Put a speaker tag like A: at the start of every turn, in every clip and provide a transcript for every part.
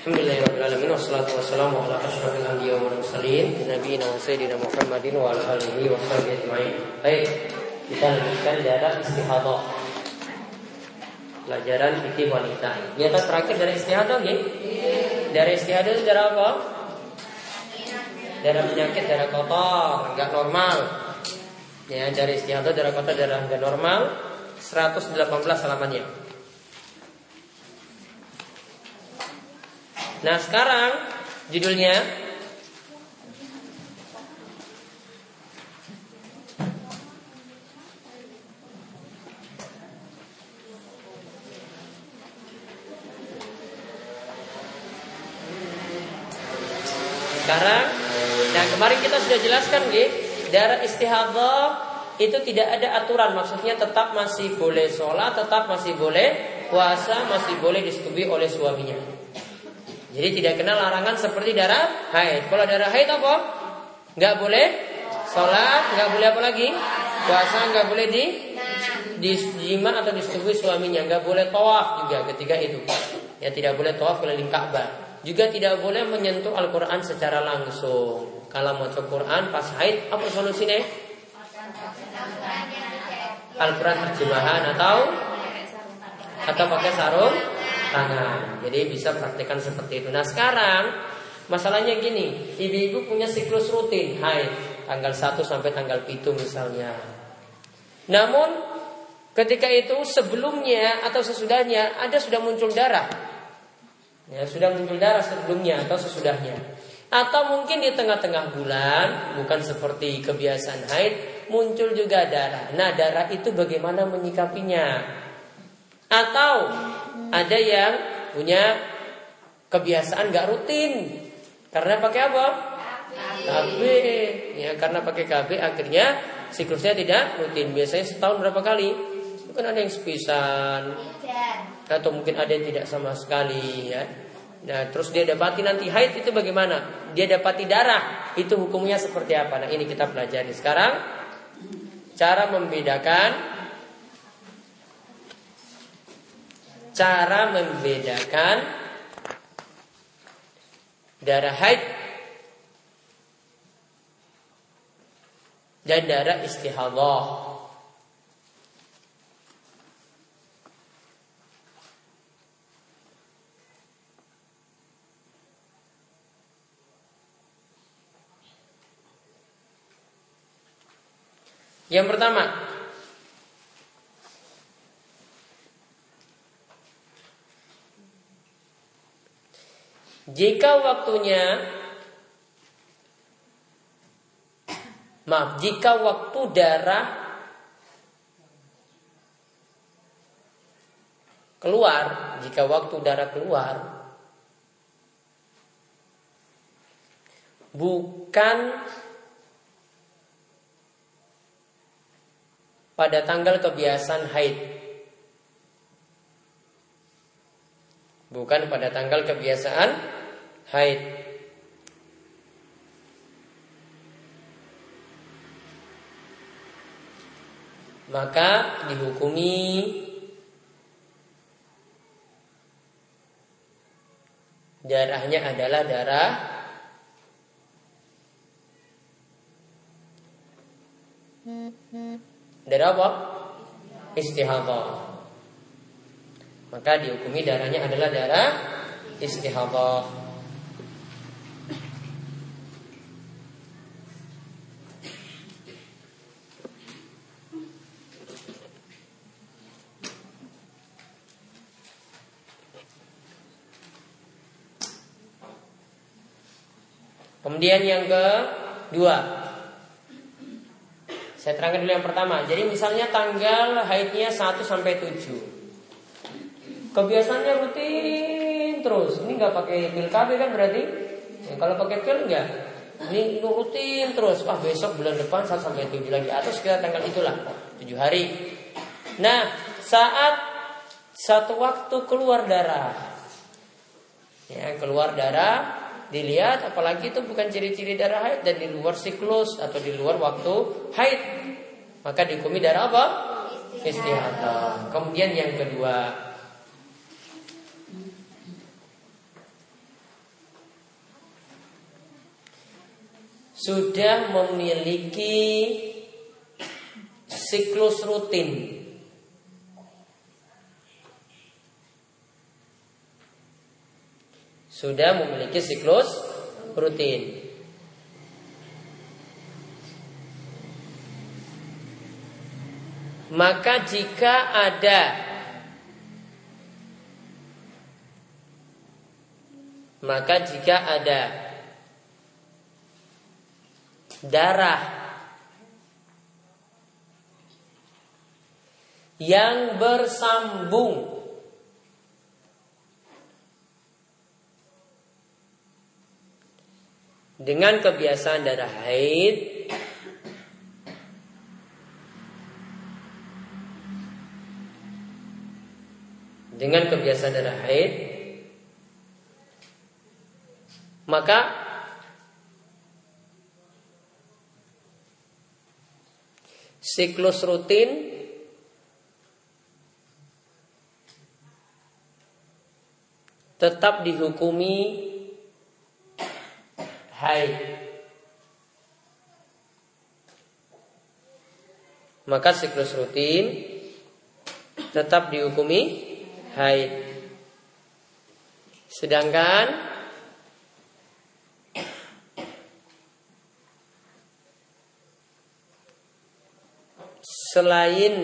A: Alhamdulillahirrahmanirrahim Wassalatu wassalamu ala ashrafil anbiya wal mursalin Nabi wa sayyidina Muhammadin wa ala alihi wa sahbihi ajma'in. Baik, kita lanjutkan jarak istihadah. Pelajaran fikih wanita Ini. Atas terakhir dari istihadah ya? Dari istihadah itu darah apa? Darah penyakit, darah kotor, enggak normal. Ya, dari istihadah, darah kotor, darah enggak normal. 118 halamannya Nah sekarang judulnya Sekarang Nah kemarin kita sudah jelaskan nih Darah istihadah itu tidak ada aturan. Maksudnya tetap masih boleh sholat Tetap masih boleh puasa Masih boleh disetujui oleh suaminya jadi tidak kenal larangan seperti darah haid. Kalau darah haid apa? Nggak boleh sholat, nggak boleh apa lagi? Puasa nggak boleh di di jima atau disetujui suaminya, nggak boleh tawaf juga ketika itu. Ya tidak boleh tawaf keliling Ka'bah. Juga tidak boleh menyentuh Al-Quran secara langsung. Kalau mau cek Quran pas haid, apa solusinya? Al-Quran terjemahan atau atau pakai sarung tangan. Jadi bisa praktekkan seperti itu. Nah sekarang masalahnya gini, ibu-ibu punya siklus rutin haid tanggal 1 sampai tanggal 7 misalnya. Namun ketika itu sebelumnya atau sesudahnya ada sudah muncul darah. Ya, sudah muncul darah sebelumnya atau sesudahnya. Atau mungkin di tengah-tengah bulan, bukan seperti kebiasaan haid, muncul juga darah. Nah, darah itu bagaimana menyikapinya? Atau ada yang punya kebiasaan gak rutin karena pakai apa? KB. Ya, karena pakai KB akhirnya siklusnya tidak rutin. Biasanya setahun berapa kali? Mungkin ada yang sepisan atau mungkin ada yang tidak sama sekali ya. Nah, terus dia dapati nanti haid itu bagaimana? Dia dapati darah, itu hukumnya seperti apa? Nah, ini kita pelajari sekarang. Cara membedakan cara membedakan darah haid dan darah istihadah. Yang pertama, Jika waktunya Maaf, jika waktu darah keluar, jika waktu darah keluar bukan pada tanggal kebiasaan haid. Bukan pada tanggal kebiasaan haid. Maka dihukumi darahnya adalah darah darah apa? Istihadah. Maka dihukumi darahnya adalah darah istihadah. Kemudian yang kedua. Saya terangkan dulu yang pertama. Jadi misalnya tanggal haidnya 1 sampai 7 Kebiasaannya rutin terus. Ini nggak pakai pil KB kan berarti? Ya, Kalau pakai pil enggak Ini rutin terus. Wah besok bulan depan 1 sampai 7 lagi. Atau sekitar tanggal itulah. 7 hari. Nah saat satu waktu keluar darah. Ya keluar darah dilihat apalagi itu bukan ciri-ciri darah haid dan di luar siklus atau di luar waktu haid. Maka dihukumi darah apa? Istihadah kemudian yang kedua. Sudah memiliki siklus rutin. Sudah memiliki siklus rutin. Maka jika ada maka jika ada darah yang bersambung dengan kebiasaan darah haid dengan kebiasaan darah haid maka siklus rutin tetap dihukumi haid. Maka siklus rutin tetap dihukumi haid. Sedangkan selain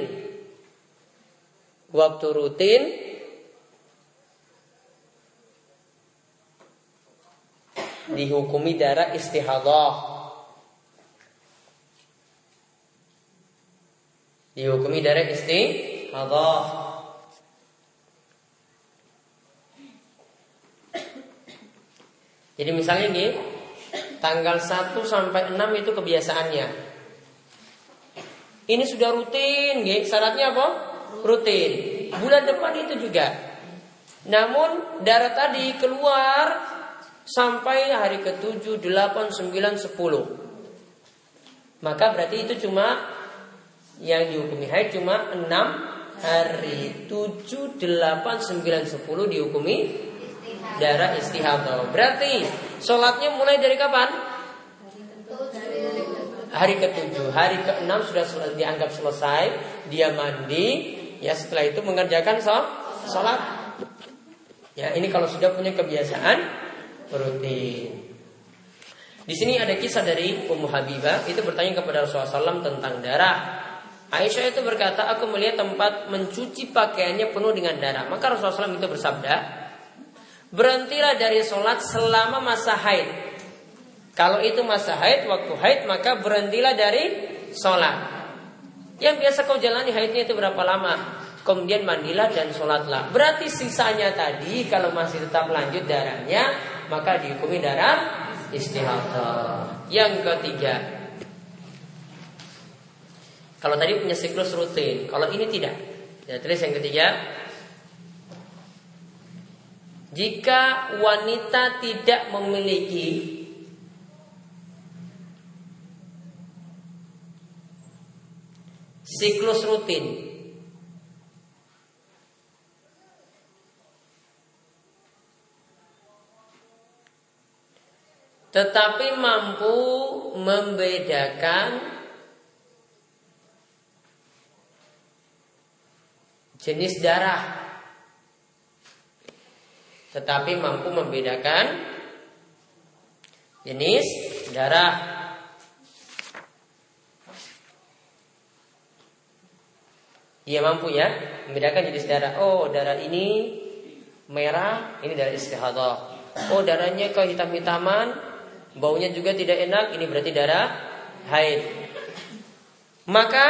A: waktu rutin dihukumi darah istihadah. Dihukumi darah istihadah. Jadi misalnya ini tanggal 1 sampai 6 itu kebiasaannya. Ini sudah rutin, gitu. syaratnya apa? Rutin. Bulan depan itu juga. Namun darah tadi keluar sampai hari ke-7, 8, 9, 10. Maka berarti itu cuma yang dihukumi haid cuma 6 hari 7, 8, 9, 10 dihukumi darah istihadah. Berarti sholatnya mulai dari kapan? Hari ke-7, hari ke-6 sudah dianggap selesai, dia mandi, ya setelah itu mengerjakan sholat. Ya, ini kalau sudah punya kebiasaan rutin. Di sini ada kisah dari Ummu Habibah itu bertanya kepada Rasulullah SAW tentang darah. Aisyah itu berkata, aku melihat tempat mencuci pakaiannya penuh dengan darah. Maka Rasulullah SAW itu bersabda, berhentilah dari sholat selama masa haid. Kalau itu masa haid, waktu haid, maka berhentilah dari sholat. Yang biasa kau jalani haidnya itu berapa lama? Kemudian mandilah dan sholatlah. Berarti sisanya tadi kalau masih tetap lanjut darahnya, maka dihukumi darah istihadah. Yang ketiga, kalau tadi punya siklus rutin, kalau ini tidak. Ya, terus yang ketiga, jika wanita tidak memiliki siklus rutin tetapi mampu membedakan jenis darah tetapi mampu membedakan jenis darah Ia mampu ya membedakan jenis darah. Oh, darah ini merah, ini darah istihadah. Oh, darahnya kehitam-hitaman, baunya juga tidak enak, ini berarti darah haid. Maka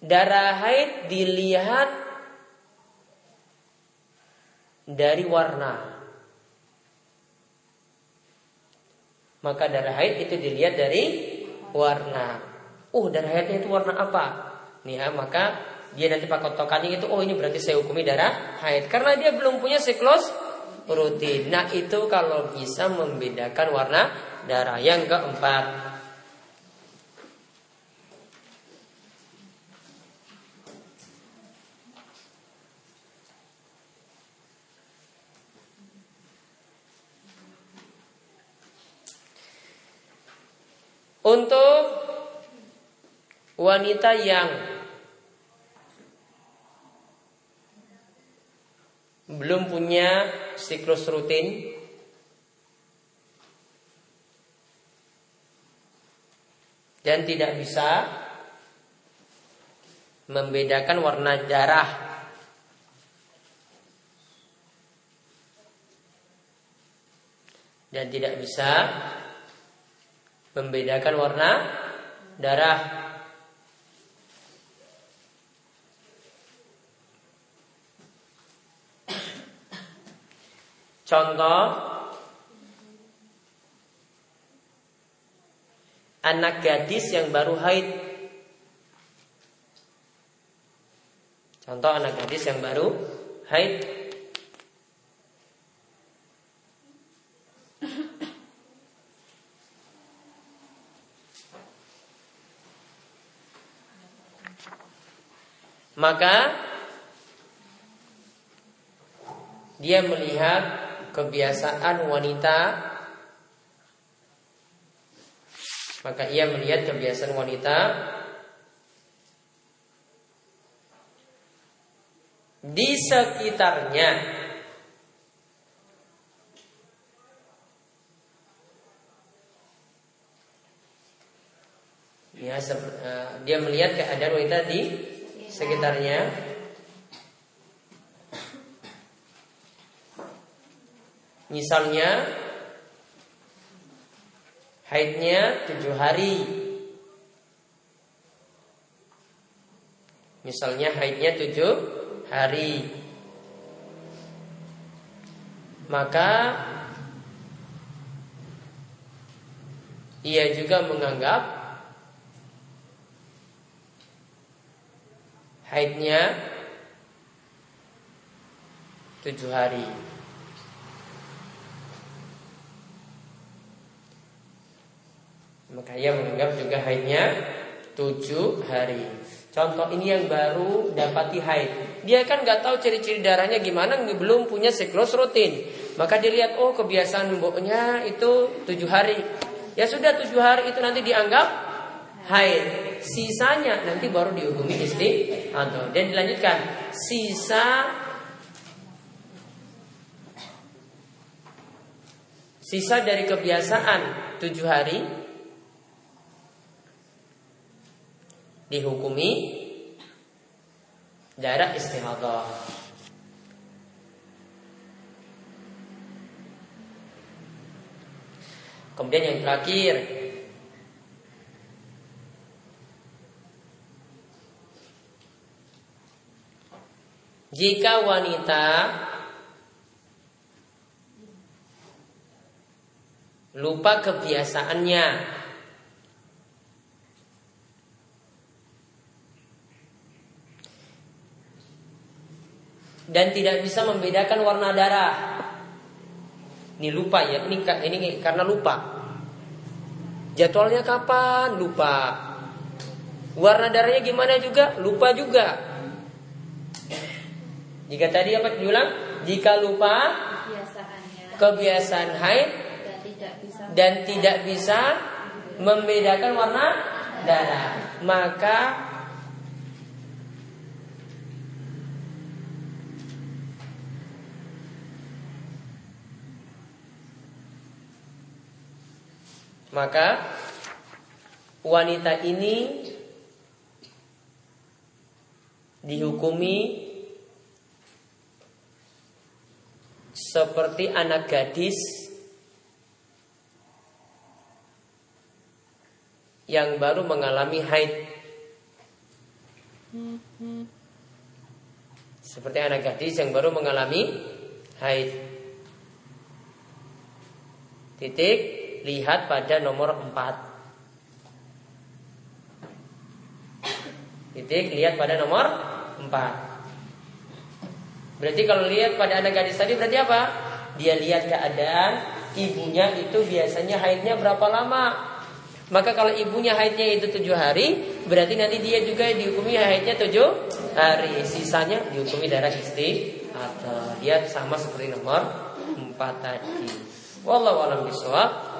A: darah haid dilihat dari warna. Maka darah haid itu dilihat dari warna. Uh, darah haidnya itu warna apa? Nih ya, maka dia nanti pakai tokannya itu oh ini berarti saya hukumi darah haid karena dia belum punya siklus rutin. Nah itu kalau bisa membedakan warna darah. Yang keempat, Untuk wanita yang belum punya siklus rutin. Dan tidak bisa membedakan warna darah dan tidak bisa membedakan warna darah Contoh. Anak gadis yang baru haid. Contoh anak gadis yang baru haid. Maka dia melihat kebiasaan wanita. Maka ia melihat kebiasaan wanita. Di sekitarnya. Ya eh, dia melihat keadaan wanita di sekitarnya Misalnya haidnya tujuh hari. Misalnya haidnya tujuh hari. Maka ia juga menganggap haidnya tujuh hari. Maka ia menganggap juga haidnya tujuh hari. Contoh ini yang baru dapati haid. Dia kan nggak tahu ciri-ciri darahnya gimana, belum punya siklus rutin. Maka dilihat, oh kebiasaan mboknya itu tujuh hari. Ya sudah tujuh hari itu nanti dianggap haid. Sisanya nanti baru dihukumi istri atau dan dilanjutkan sisa sisa dari kebiasaan tujuh hari dihukumi darah istihadah. Kemudian yang terakhir Jika wanita lupa kebiasaannya dan tidak bisa membedakan warna darah. Ini lupa ya, ini ini karena lupa. Jadwalnya kapan? Lupa. Warna darahnya gimana juga? Lupa juga. Jika tadi apa diulang? Jika lupa kebiasaan haid dan tidak bisa, dan tidak bisa membedakan warna darah, maka Maka wanita ini dihukumi seperti anak gadis yang baru mengalami haid. Seperti anak gadis yang baru mengalami haid. Titik lihat pada nomor 4 Titik lihat pada nomor 4 Berarti kalau lihat pada anak gadis tadi berarti apa? Dia lihat keadaan ibunya itu biasanya haidnya berapa lama maka kalau ibunya haidnya itu tujuh hari, berarti nanti dia juga dihukumi haidnya tujuh hari. Sisanya dihukumi darah istri atau dia sama seperti nomor empat tadi. Wallahu a'lam.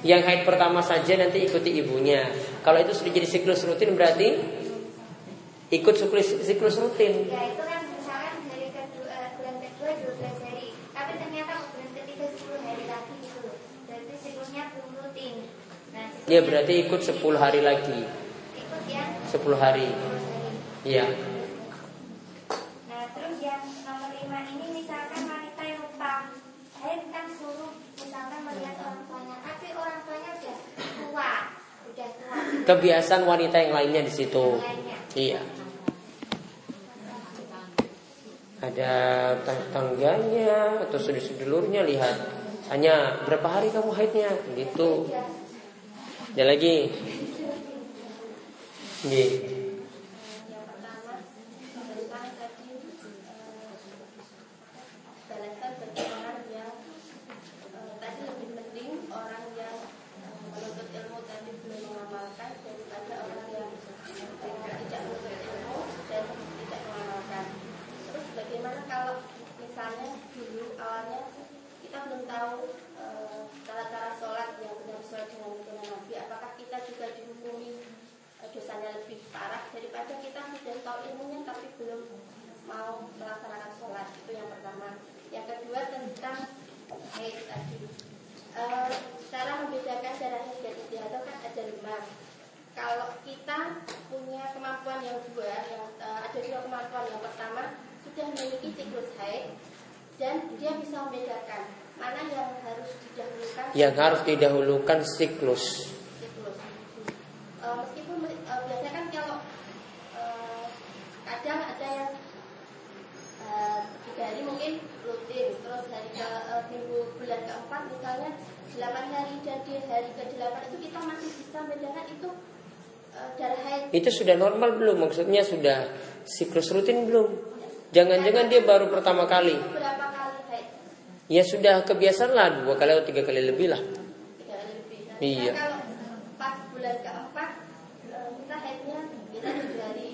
A: Yang haid pertama saja nanti ikuti ibunya. Kalau itu sudah jadi siklus rutin berarti ikut siklus, siklus rutin.
B: Ya itu kan misalkan dari kedua, eh, bulan kedua 12 hari, tapi ternyata bulan ketiga 10 hari lagi gitu. Berarti siklusnya belum rutin. Nah, siklusnya
A: Ya berarti ikut 10 hari lagi.
B: ikut ya
A: 10 hari.
B: 10 hari.
A: Iya.
B: Nah, terus yang nomor 5 ini misalkan wanita yang lupa haid kan suruh misalkan melihat orang tuanya, tapi orang tuanya udah tua, udah tua.
A: Kebiasaan wanita yang lainnya di situ.
B: Lainnya.
A: Iya. Ada tetangganya atau sedulurnya lihat. Hanya berapa hari kamu haidnya? Gitu. Ada lagi. Iya.
C: Yang pertama tentang tadi eh, balasan bagi orang yang eh, tadi lebih penting orang yang eh, menuntut ilmu tapi belum mengamalkan daripada orang yang eh, tidak menuntut ilmu dan tidak mengamalkan. Terus bagaimana kalau misalnya dulu awalnya kita belum tahu eh, cara-cara sholat yang benar sesuai dengan tuntunan Nabi, apakah kita juga dihukumi eh, dosanya lebih parah daripada kita sudah tahu ilmunya tapi belum mau melaksanakan sholat itu yang pertama yang kedua tentang haid tadi Eh, cara membedakan darah haid dan istihadah kan ada lima kalau kita punya kemampuan yang dua yang eh, ada dua kemampuan yang pertama sudah memiliki siklus haid dan dia bisa membedakan mana yang harus didahulukan
A: Yang harus didahulukan siklus.
C: siklus. Eh, meskipun eh, biasanya kan kalau eh, kadang ada yang tiga hari mungkin rutin, terus hari ke eh, minggu bulan keempat misalnya delapan hari dan di hari ke delapan itu kita masih bisa membedakan itu eh, darah haid.
A: Itu sudah normal belum? Maksudnya sudah siklus rutin belum? Jangan-jangan dia baru pertama kali. Ya sudah kebiasaan lah dua kali atau tiga kali lebih lah. Iya.
C: Kalau pas bulan keempat kita haidnya kita tujuh di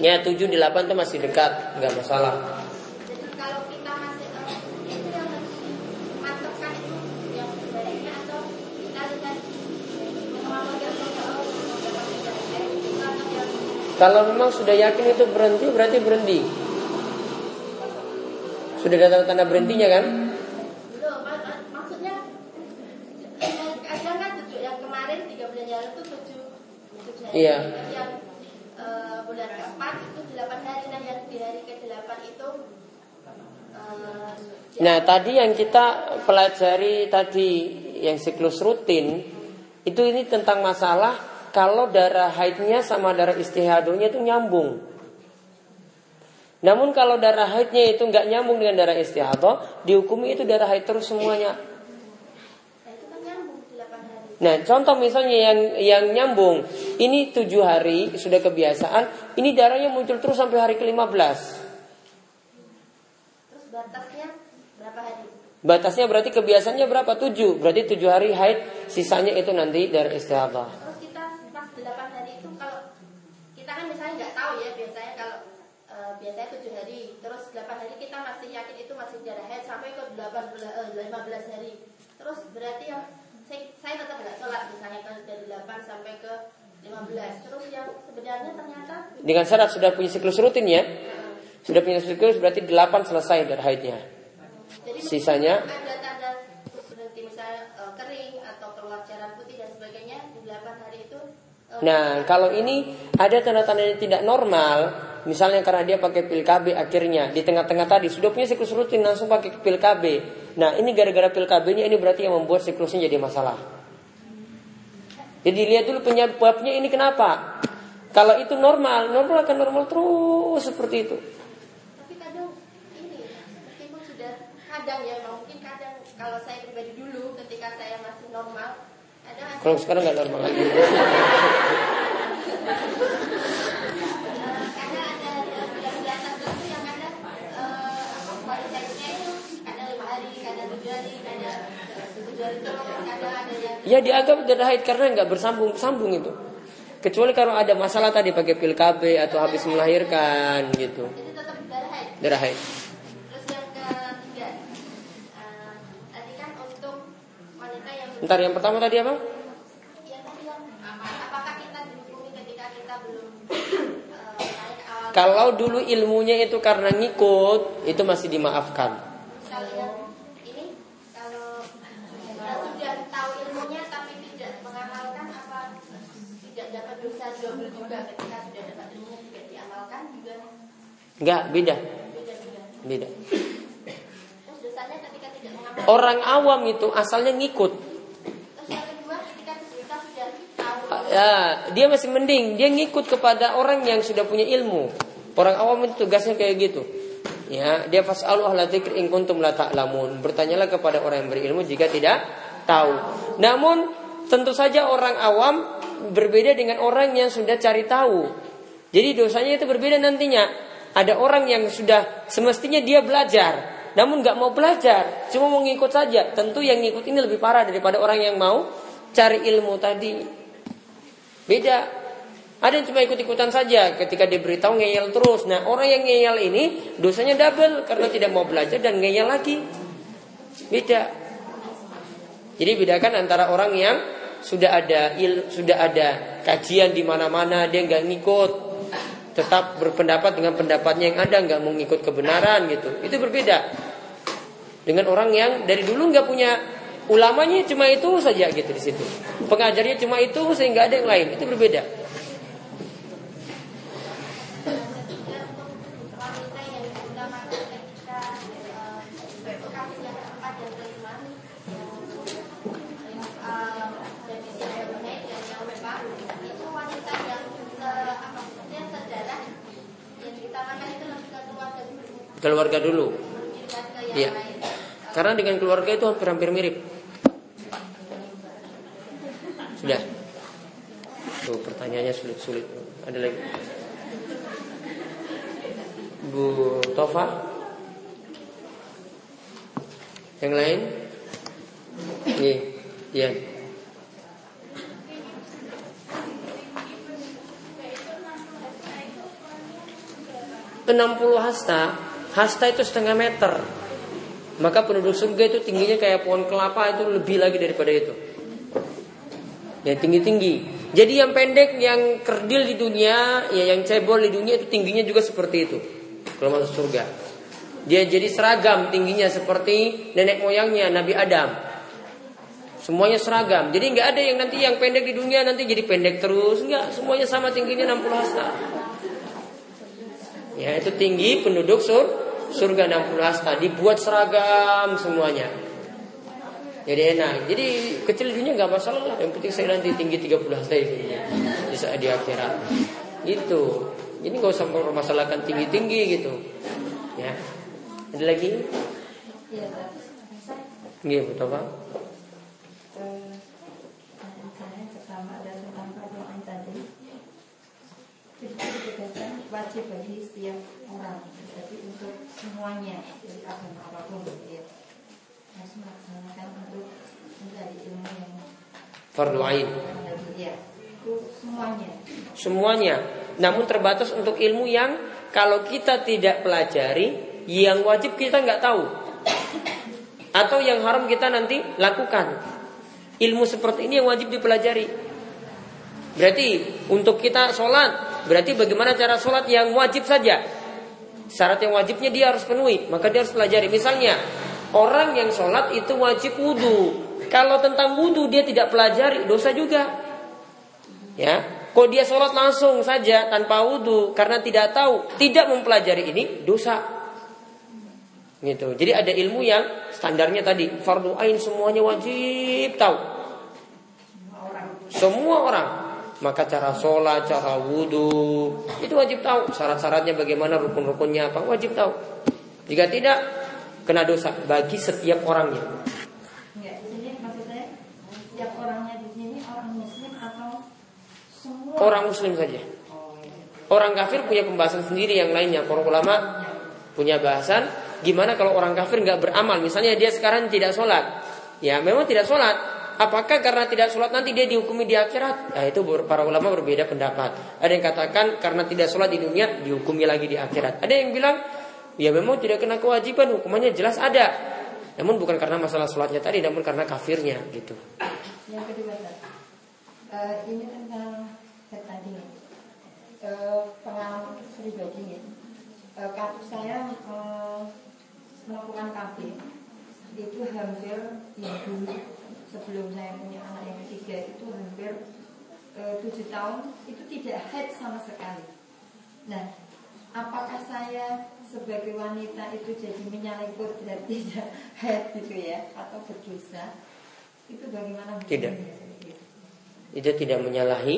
A: Ya delapan itu masih dekat, nggak masalah.
C: Jadi kalau kita masih eh, itu yang harus dimantapkan itu yang sebaiknya atau kita lihat kemampuan yang kita oh, dapat kita eh, kita atau yang
A: Kalau memang sudah yakin itu berhenti, berarti berhenti. Sudah ada tanda berhentinya kan?
C: maksudnya kan tujuh yang kemarin tiga bulan yang lalu itu tujuh tujuh hari
A: Iya.
C: yang eh, bulan keempat itu delapan hari nah yang di hari ke delapan itu eh,
A: Nah tadi yang kita pelajari tadi yang siklus rutin itu ini tentang masalah kalau darah haidnya sama darah istihadonya itu nyambung. Namun kalau darah haidnya itu nggak nyambung dengan darah istihadah, dihukumi itu darah haid terus semuanya.
C: Nah,
A: contoh misalnya yang yang nyambung, ini tujuh hari sudah kebiasaan, ini darahnya muncul terus sampai hari ke-15.
C: terus batasnya berapa hari
A: Batasnya berarti kebiasaannya berapa? Tujuh. Berarti tujuh hari haid, sisanya itu nanti darah istihadah.
C: Terus kita pas 8 hari itu kalau kita kan misalnya nggak tahu ya biasanya kalau e, biasanya 7 hari terus 8 hari kita masih yakin itu masih darah haid sampai ke 18 eh, 15 hari. Terus berarti yang saya, saya tetap nggak sholat misalnya kan dari 8 sampai ke 15. Terus yang sebenarnya ternyata
A: Dengan syarat sudah punya siklus rutin ya.
C: eh,
A: Sudah punya siklus berarti delapan selesai darah haidnya.
C: jadi
A: Sisanya?
C: ada tanda berhenti misalnya e, kering atau keluar cairan putih dan sebagainya di 8 hari itu
A: Nah, kalau ini ada tanda-tanda yang tidak normal, misalnya karena dia pakai pil KB akhirnya di tengah-tengah tadi sudah punya siklus rutin langsung pakai pil KB. Nah, ini gara-gara pil KB-nya ini berarti yang membuat siklusnya jadi masalah. Jadi lihat dulu penyebabnya ini kenapa. Kalau itu normal, normal akan normal terus seperti itu.
C: tapi kadang ini meskipun sudah kadang ya mungkin kadang kalau saya pribadi dulu ketika saya masih normal
A: Kalau sekarang nggak normal lagi. Ya dianggap darah haid karena nggak bersambung-sambung itu. Kecuali kalau ada masalah tadi pakai pil KB atau habis melahirkan gitu.
C: itu tetap darah haid
A: Darah haid.
C: terus yang ketiga eh, tadi kan untuk wanita yang
A: Ntar yang pertama tadi apa?
C: yang tadi yang apakah kita dihukumi ketika kita belum eh,
A: Kalau dulu ilmunya itu karena ngikut, itu masih dimaafkan.
C: Kalau yang ini kalau kita sudah tahu ilmunya tapi tidak mengamalkan apa tidak dapat dosa double juga ketika sudah dapat ilmunya tidak diamalkan juga
A: Enggak, beda. Beda. Orang awam itu asalnya ngikut.
C: Terus yang kedua ketika kita sudah tahu
A: Ya, dia masih mending, dia ngikut kepada orang yang sudah punya ilmu. Orang awam itu tugasnya kayak gitu. Ya, dia fas'alu ahla dzikri in kuntum la ta'lamun. Bertanyalah kepada orang yang berilmu jika tidak tahu. Namun tentu saja orang awam berbeda dengan orang yang sudah cari tahu. Jadi dosanya itu berbeda nantinya. Ada orang yang sudah semestinya dia belajar, namun nggak mau belajar, cuma mau ngikut saja. Tentu yang ngikut ini lebih parah daripada orang yang mau cari ilmu tadi. Beda. Ada yang cuma ikut-ikutan saja ketika diberitahu ngeyel terus. Nah orang yang ngeyel ini dosanya double karena tidak mau belajar dan ngeyel lagi. Beda. Jadi bedakan antara orang yang sudah ada il, sudah ada kajian di mana-mana dia nggak ngikut, tetap berpendapat dengan pendapatnya yang ada nggak mau ngikut kebenaran gitu. Itu berbeda dengan orang yang dari dulu nggak punya ulamanya cuma itu saja gitu di situ. Pengajarnya cuma itu sehingga ada yang lain. Itu berbeda.
C: keluarga dulu
A: Iya.
C: lain
A: Karena dengan keluarga itu hampir-hampir mirip. Sudah. Tuh pertanyaannya sulit-sulit. Ada lagi. Bu Tova. Yang lain? Iya. Iya. Enam puluh hasta, hasta itu setengah meter. Maka penduduk surga itu tingginya kayak pohon kelapa itu lebih lagi daripada itu. Ya tinggi-tinggi. Jadi yang pendek, yang kerdil di dunia, ya yang cebol di dunia itu tingginya juga seperti itu. Kalau masuk surga. Dia jadi seragam tingginya seperti nenek moyangnya Nabi Adam. Semuanya seragam. Jadi nggak ada yang nanti yang pendek di dunia nanti jadi pendek terus. Enggak, semuanya sama tingginya 60 hasta. Ya, itu tinggi penduduk sur surga 60 hasta dibuat seragam semuanya. Jadi enak. Jadi kecil dunia nggak masalah lah. Yang penting saya nanti tinggi 30 hasta itu di saat di akhirat. Gitu. Jadi nggak usah mempermasalahkan tinggi-tinggi gitu. Ya. Ada lagi?
D: Iya,
A: Iya, betul Pak.
D: Wajib bagi setiap orang, jadi untuk semuanya, dari agama apa pun. Harus melaksanakan untuk mencari ilmu yang
A: Fardu ain.
D: itu semuanya.
A: Semuanya. Namun terbatas untuk ilmu yang kalau kita tidak pelajari, yang wajib kita nggak tahu. Atau yang haram kita nanti lakukan. Ilmu seperti ini yang wajib dipelajari. Berarti untuk kita sholat, berarti bagaimana cara sholat yang wajib saja. Syarat yang wajibnya dia harus penuhi, maka dia harus pelajari. Misalnya, orang yang sholat itu wajib wudhu. Kalau tentang wudhu dia tidak pelajari, dosa juga. Ya, kok dia sholat langsung saja tanpa wudhu karena tidak tahu, tidak mempelajari ini dosa. Gitu. Jadi ada ilmu yang standarnya tadi fardu ain semuanya wajib tahu. Semua orang. Maka cara sholat, cara wudhu itu wajib tahu. Syarat-syaratnya bagaimana, rukun-rukunnya apa wajib tahu. Jika tidak, kena dosa bagi setiap orangnya. Orang muslim saja. Orang kafir punya pembahasan sendiri yang lainnya. Para ulama punya bahasan gimana kalau orang kafir nggak beramal. Misalnya dia sekarang tidak sholat, ya memang tidak sholat. Apakah karena tidak sholat nanti dia dihukumi di akhirat? Nah itu para ulama berbeda pendapat. Ada yang katakan karena tidak sholat di dunia dihukumi lagi di akhirat. Ada yang bilang ya memang tidak kena kewajiban hukumannya jelas ada. Namun bukan karena masalah sholatnya tadi, namun karena kafirnya gitu.
D: Yang kedua, uh, ini tentang tadi uh, pengalaman pribadi ya. Uh, saya uh, melakukan kafe itu hampir ya dulu sebelum saya punya anak yang ketiga itu hampir tujuh tahun itu tidak head sama sekali. Nah, apakah saya sebagai wanita itu jadi menyalahi kodrat tidak head gitu ya atau berdosa? Itu bagaimana?
A: Tidak. Itu tidak menyalahi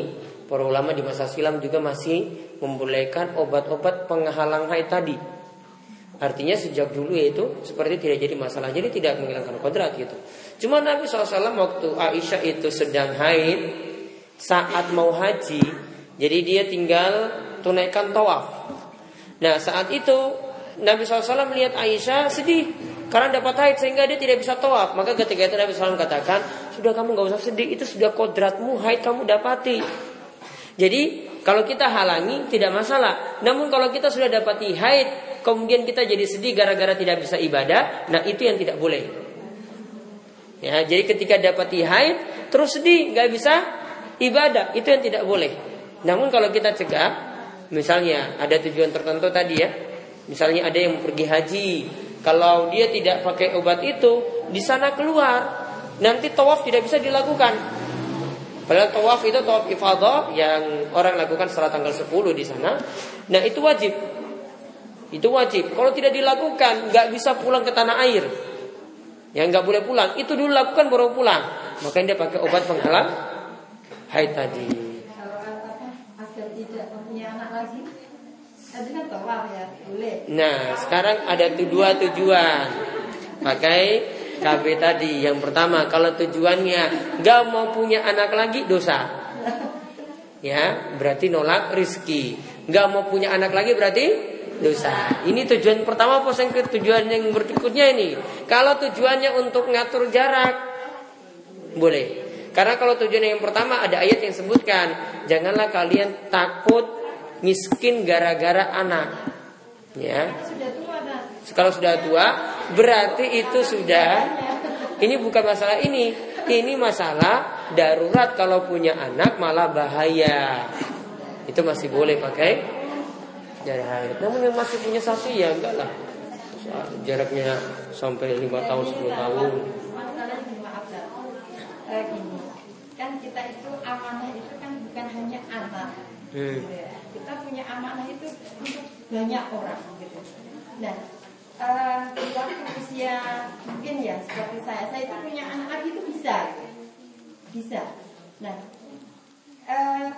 A: Para ulama di masa silam juga masih membolehkan obat-obat penghalang haid tadi. Artinya sejak dulu itu seperti tidak jadi masalah. Jadi tidak menghilangkan kodrat gitu. Cuma Nabi SAW waktu Aisyah itu sedang haid saat mau haji. Jadi dia tinggal tunaikan tawaf. Nah saat itu Nabi SAW melihat Aisyah sedih karena dapat haid sehingga dia tidak bisa tawaf. Maka ketika itu Nabi SAW katakan, sudah kamu gak usah sedih, itu sudah kodratmu haid kamu dapati. Jadi kalau kita halangi tidak masalah. Namun kalau kita sudah dapati haid, kemudian kita jadi sedih gara-gara tidak bisa ibadah, nah itu yang tidak boleh. Ya, jadi ketika dapati haid terus sedih nggak bisa ibadah, itu yang tidak boleh. Namun kalau kita cegah, misalnya ada tujuan tertentu tadi ya, misalnya ada yang pergi haji, kalau dia tidak pakai obat itu, di sana keluar, nanti tawaf tidak bisa dilakukan. Padahal tawaf itu tawaf ifadah yang orang lakukan setelah tanggal 10 di sana. Nah itu wajib. Itu wajib. Kalau tidak dilakukan, nggak bisa pulang ke tanah air. Yang nggak boleh pulang, itu dulu lakukan baru pulang. Makanya dia pakai obat penghalang haid tadi.
D: Punya anak lagi, tadi kan tawaf ya, boleh.
A: Nah, sekarang ada dua tujuan. Pakai KB tadi. Yang pertama kalau tujuannya gak mau punya anak lagi dosa. Ya berarti nolak rizki. Gak mau punya anak lagi berarti dosa. Ini tujuan pertama apa yang tujuan yang berikutnya ini. Kalau tujuannya untuk ngatur jarak boleh. Karena kalau tujuan yang pertama ada ayat yang sebutkan janganlah kalian takut miskin gara-gara anak ya kalau sudah tua berarti itu sudah ini bukan masalah ini. Ini masalah darurat kalau punya anak malah bahaya. Itu masih boleh pakai jarak Namun yang masih punya satu ya enggak lah. Jaraknya sampai 5 tahun 10 tahun.
D: Eh, kan kita itu amanah itu kan bukan hanya anak. Hmm. Kita punya amanah itu untuk banyak orang gitu. Nah, uh, waktu usia mungkin ya seperti saya, saya itu punya anak lagi itu bisa, bisa. Nah, uh,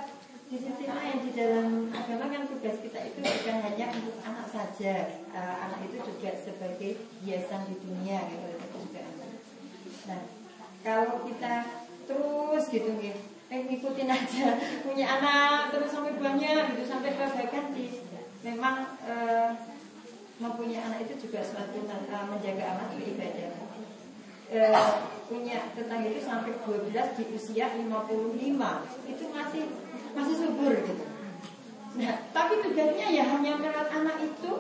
D: di sisi lain di dalam agama kan tugas kita itu bukan hanya untuk anak saja, uh, anak itu juga sebagai hiasan di dunia gitu. Nah, kalau kita terus gitu gitu, eh ngikutin aja punya anak terus sampai banyak gitu sampai ganti, memang uh, mempunyai anak itu juga suatu menjaga anak itu ibadah. E, punya tetangga itu sampai 12 di usia 55 itu masih masih subur gitu. Nah, tapi tugasnya ya hanya merawat anak itu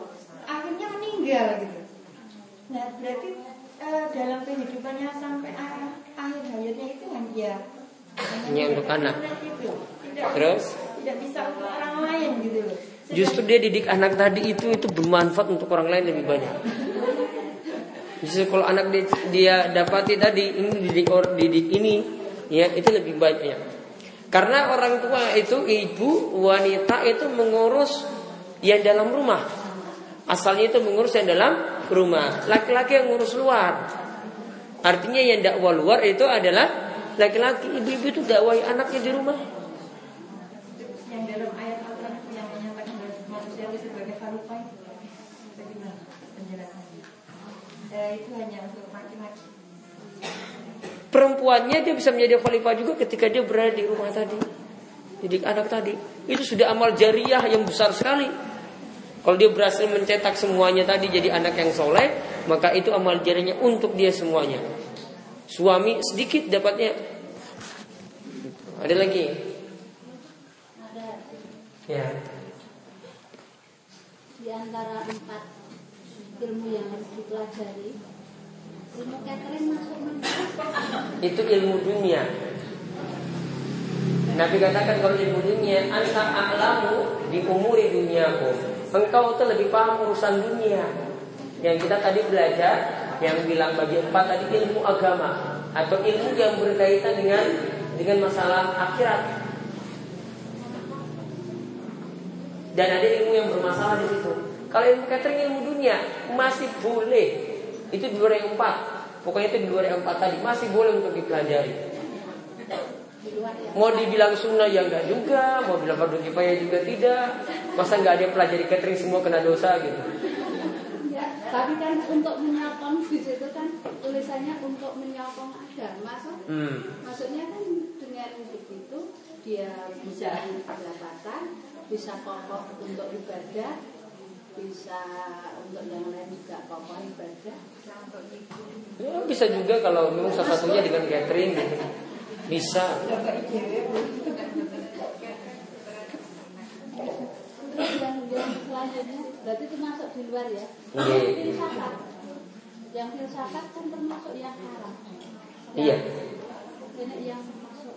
D: akhirnya meninggal gitu. Nah, berarti e, dalam kehidupannya sampai akhir, hayatnya itu hanya ya
A: hanya untuk anak.
D: Itu. Tidak,
A: Terus
D: tidak bisa untuk orang lain gitu loh.
A: Justru dia didik anak tadi itu itu bermanfaat untuk orang lain lebih banyak. Justru kalau anak dia, dia dapati tadi ini didik didik ini ya itu lebih banyak. Karena orang tua itu ibu wanita itu mengurus yang dalam rumah. Asalnya itu mengurus yang dalam rumah. Laki-laki yang ngurus luar. Artinya yang dakwah luar itu adalah laki-laki. Ibu-ibu itu dakwah anaknya di rumah.
D: itu hanya untuk laki-laki.
A: Perempuannya dia bisa menjadi khalifah juga ketika dia berada di rumah tadi. didik anak tadi. Itu sudah amal jariah yang besar sekali. Kalau dia berhasil mencetak semuanya tadi jadi anak yang soleh, maka itu amal jariahnya untuk dia semuanya. Suami sedikit dapatnya. Ada lagi?
E: Ada.
A: Ya.
E: Di antara empat ilmu yang harus dipelajari, ilmu catering masuk
A: Itu ilmu dunia. Nabi katakan kalau ilmu dunia, anta a'lamu di umuri duniaku. Engkau itu lebih paham urusan dunia. Yang kita tadi belajar, yang bilang bagi empat tadi ilmu agama atau ilmu yang berkaitan dengan dengan masalah akhirat. Dan ada ilmu yang bermasalah di situ. Kalau ilmu catering ilmu dunia masih boleh. Itu di luar yang empat. Pokoknya itu di luar yang empat tadi masih boleh untuk dipelajari. Mau dibilang sunnah ya enggak juga, mau bilang fardu kifayah juga tidak. Masa enggak ada pelajari catering semua kena dosa gitu.
E: Tapi kan untuk menyokong di situ kan tulisannya untuk menyokong agama, so?
A: Hmm.
E: Maksudnya kan dengan begitu dia bisa pendapatan, bisa kokoh untuk ibadah, bisa untuk yang lain juga kokoh ibadah.
A: Ya, bisa juga kalau memang salah satunya dengan catering gitu. Bisa.
E: Terus yang yang selanjutnya berarti itu masuk di luar ya?
A: Iya.
E: Filsafat. Yang filsafat kan termasuk yang haram.
A: Iya.
E: Ini yang masuk?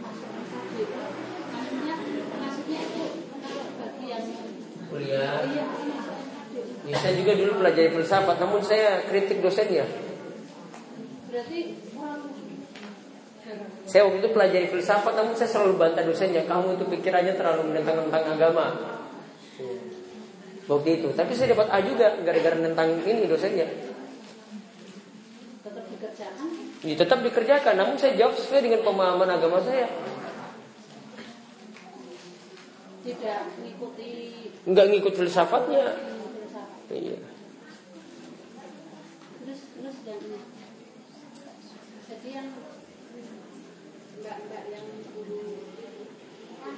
E: Masuk tadi itu. Maksudnya maksudnya itu bagi yang
A: Kuliah.
E: iya.
A: Ya, saya juga dulu pelajari filsafat, namun saya kritik dosennya.
E: Berarti orang
A: Saya waktu itu pelajari filsafat, namun saya selalu bantah dosennya. Kamu itu pikirannya terlalu menentang tentang agama. Waktu itu, tapi saya dapat A juga gara-gara tentang ini dosennya.
E: tetap dikerjakan
A: Ya, tetap dikerjakan, namun saya jawab sesuai dengan pemahaman agama saya.
E: tidak mengikuti
A: Enggak ngikut filsafatnya.
E: filsafat.
A: Iya.
E: Terus terus ini. Jadi yang enggak enggak yang guru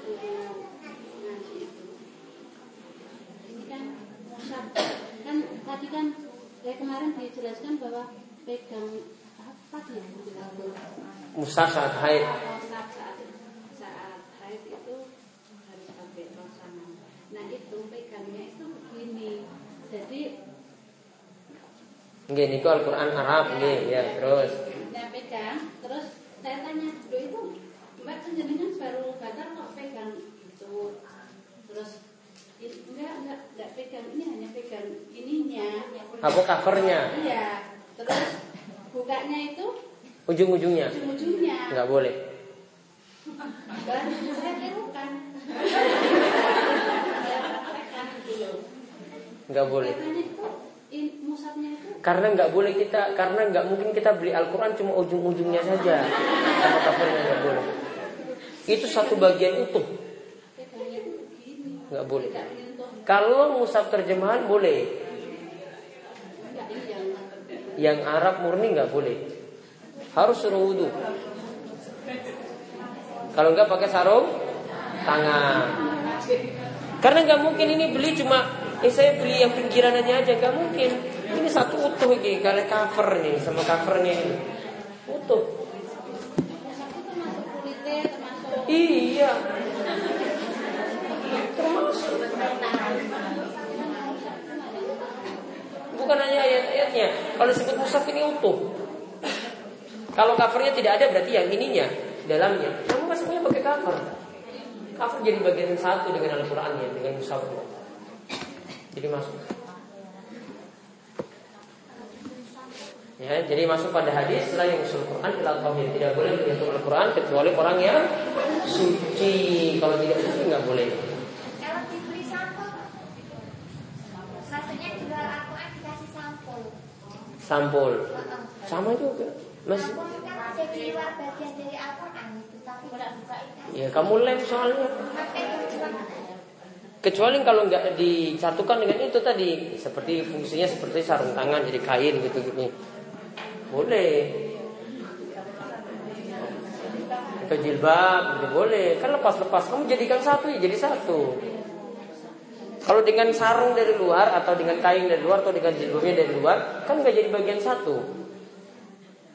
E: guru ngaji itu. Ini kan musab kan tadi kan kayak kemarin dijelaskan bahwa pegang apa dia
A: Musaf saat haid.
E: saat saat saat haid itu harus pakai pasangan. Nah itu pegangnya itu begini. Jadi
A: Nggih niku Al-Qur'an Arab nggih, ya terus.
E: saya pegang, terus saya tanya, do itu mbak jenengan baru batal kok pegang itu, terus "I- enggak enggak enggak pegang ini hanya pegang ininya.
A: Apa covernya?
E: Iya, terus bukanya itu
A: Ujung-ujungnya.
E: ujung-ujungnya.
A: Enggak boleh.
E: Baru saya tirukan.
A: Boleh. Karena nggak boleh kita, karena nggak mungkin kita beli Al-Quran cuma ujung-ujungnya saja, sama covernya nggak boleh. Itu satu bagian utuh, nggak boleh. Kalau musab terjemahan boleh,
E: yang
A: Arab murni nggak boleh. Harus suruh wudhu. Kalau nggak pakai sarung tangan. Karena nggak mungkin ini beli cuma, eh saya beli yang pinggiran aja nggak mungkin. Ini satu utuh ini, kalian cover nih sama covernya ini utuh. Iya. Bukan hanya ayat-ayatnya. Kalau disebut mushaf ini utuh. Kalau covernya tidak ada berarti yang ininya dalamnya. Kamu masuknya pakai cover. Cover jadi bagian satu dengan Al-Qur'annya, dengan mushafnya. Jadi masuk. Ya, jadi masuk pada hadis setelah yang usul Quran ila tidak boleh menyentuh Al-Quran kecuali orang yang suci. Kalau tidak suci nggak boleh.
B: Kalau dibeli sampul, maksudnya jual Al-Quran dikasih sampul.
A: Sampul. Sama juga. Mas,
B: kan
A: ya kamu lem soalnya.
B: Tujuan
A: Kecuali kalau nggak disatukan dengan itu tadi, seperti fungsinya seperti sarung tangan jadi kain gitu gitu. Boleh. atau jilbab, gitu boleh. Kan lepas-lepas kamu jadikan satu ya jadi satu. Kalau dengan sarung dari luar atau dengan kain dari luar atau dengan jilbabnya dari luar, kan nggak jadi bagian satu.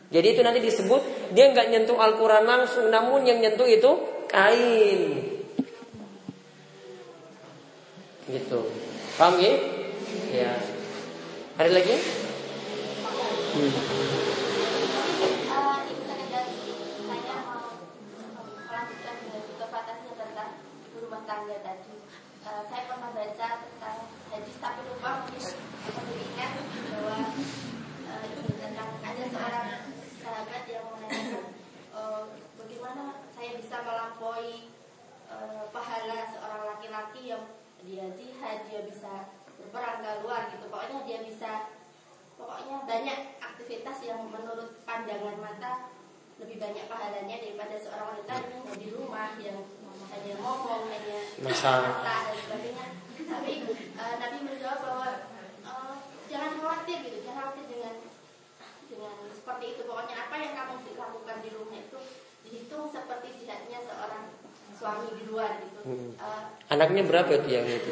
A: Jadi itu nanti disebut dia nggak nyentuh Al-Quran langsung, namun yang nyentuh itu kain. Gitu. Paham ya? Ya. Ada lagi? Hmm.
C: Tangga tadi. Uh, saya pernah baca tentang hadis tapi lupa mungkin mengingat bahwa uh, ini tentang ada seorang sahabat yang menanyakan uh, bagaimana saya bisa melampaui pahala seorang laki-laki yang dia jihad, dia bisa berperang keluar gitu. Pokoknya dia bisa pokoknya banyak aktivitas yang menurut pandangan mata lebih banyak pahalanya daripada seorang wanita yang di rumah yang hanya ngomong hanya dan sebagainya. Tapi uh, Nabi menjawab bahwa uh, jangan khawatir gitu jangan khawatir dengan dengan seperti itu. Pokoknya apa yang kamu lakukan di rumah itu dihitung seperti jihadnya seorang suami di luar gitu. Uh,
A: anaknya berapa tuh yang itu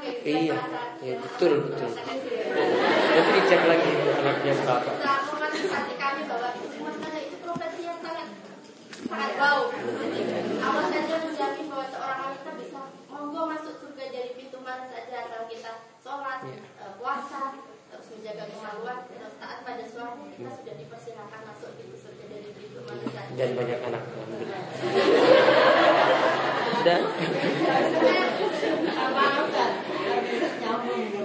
A: Iya, iya betul betul. Nanti dicek lagi anaknya
C: itu sangat bau. Allah saja menjamin bahwa seorang wanita bisa monggo masuk surga dari pintu mana saja kalau kita sholat, puasa, terus menjaga kemaluan, terus taat pada suami kita sudah dipersilakan masuk pintu surga dari pintu mana saja.
A: Dan banyak anak. Dan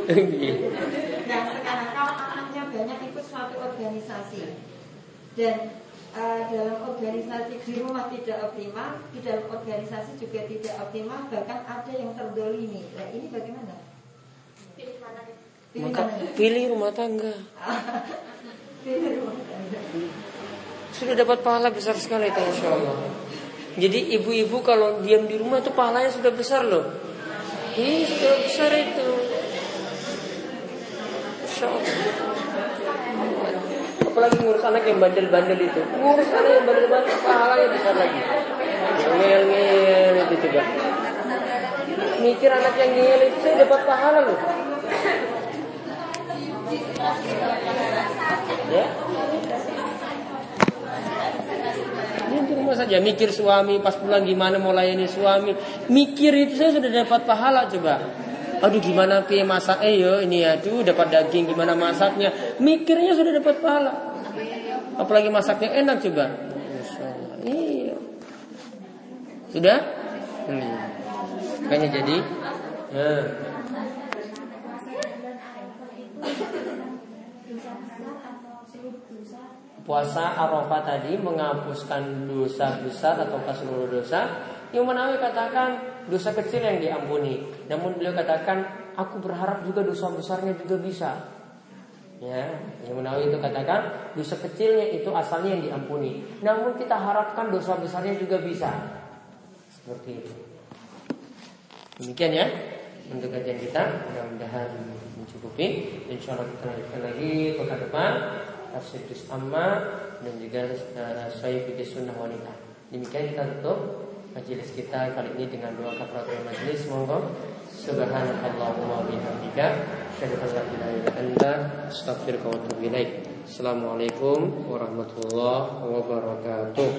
D: Nah sekarang kalau anaknya banyak ikut suatu organisasi dan uh, dalam organisasi di rumah tidak optimal, di dalam organisasi juga tidak optimal, bahkan ada yang terdolimi. Nah ini bagaimana?
C: Pilih mana?
D: Pilih
A: maka
D: mana?
A: pilih rumah tangga.
D: Pilih rumah tangga.
A: Sudah dapat pahala besar sekali itu insya Allah. Jadi ibu-ibu kalau diam di rumah itu pahalanya sudah besar loh. Ini sudah besar itu. Insya Allah. Apalagi ngurus anak yang bandel-bandel itu. Ngurus anak yang bandel-bandel pahalanya besar lagi. Ngel-ngel itu coba. Mikir anak yang ngel itu saya dapat pahala loh. Ya, rumah saja mikir suami pas pulang gimana mau layani suami. Mikir itu saya sudah dapat pahala coba. Aduh gimana pi masak eh yo ini aduh dapat daging gimana masaknya. Mikirnya sudah dapat pahala. Apalagi masaknya enak coba. Iya. Sudah? Hmm. Makanya jadi. Nah. Puasa Arafah tadi menghapuskan dosa besar atau seluruh dosa. Yang Menawi katakan dosa kecil yang diampuni. Namun beliau katakan aku berharap juga dosa besarnya juga bisa. Ya, yang Menawi itu katakan dosa kecilnya itu asalnya yang diampuni. Namun kita harapkan dosa besarnya juga bisa. Seperti itu. Demikian ya untuk kajian kita. Mudah-mudahan mencukupi. Insya Allah kita lanjutkan lagi pekan depan tafsir amma dan juga uh, sahih fikih sunnah wanita. Demikian kita tutup majelis kita kali ini dengan doa kafaratul majelis. Monggo subhanakallahumma bihamdika asyhadu an la ilaha illa anta astaghfiruka wa atubu ilaik. Assalamualaikum warahmatullahi wabarakatuh.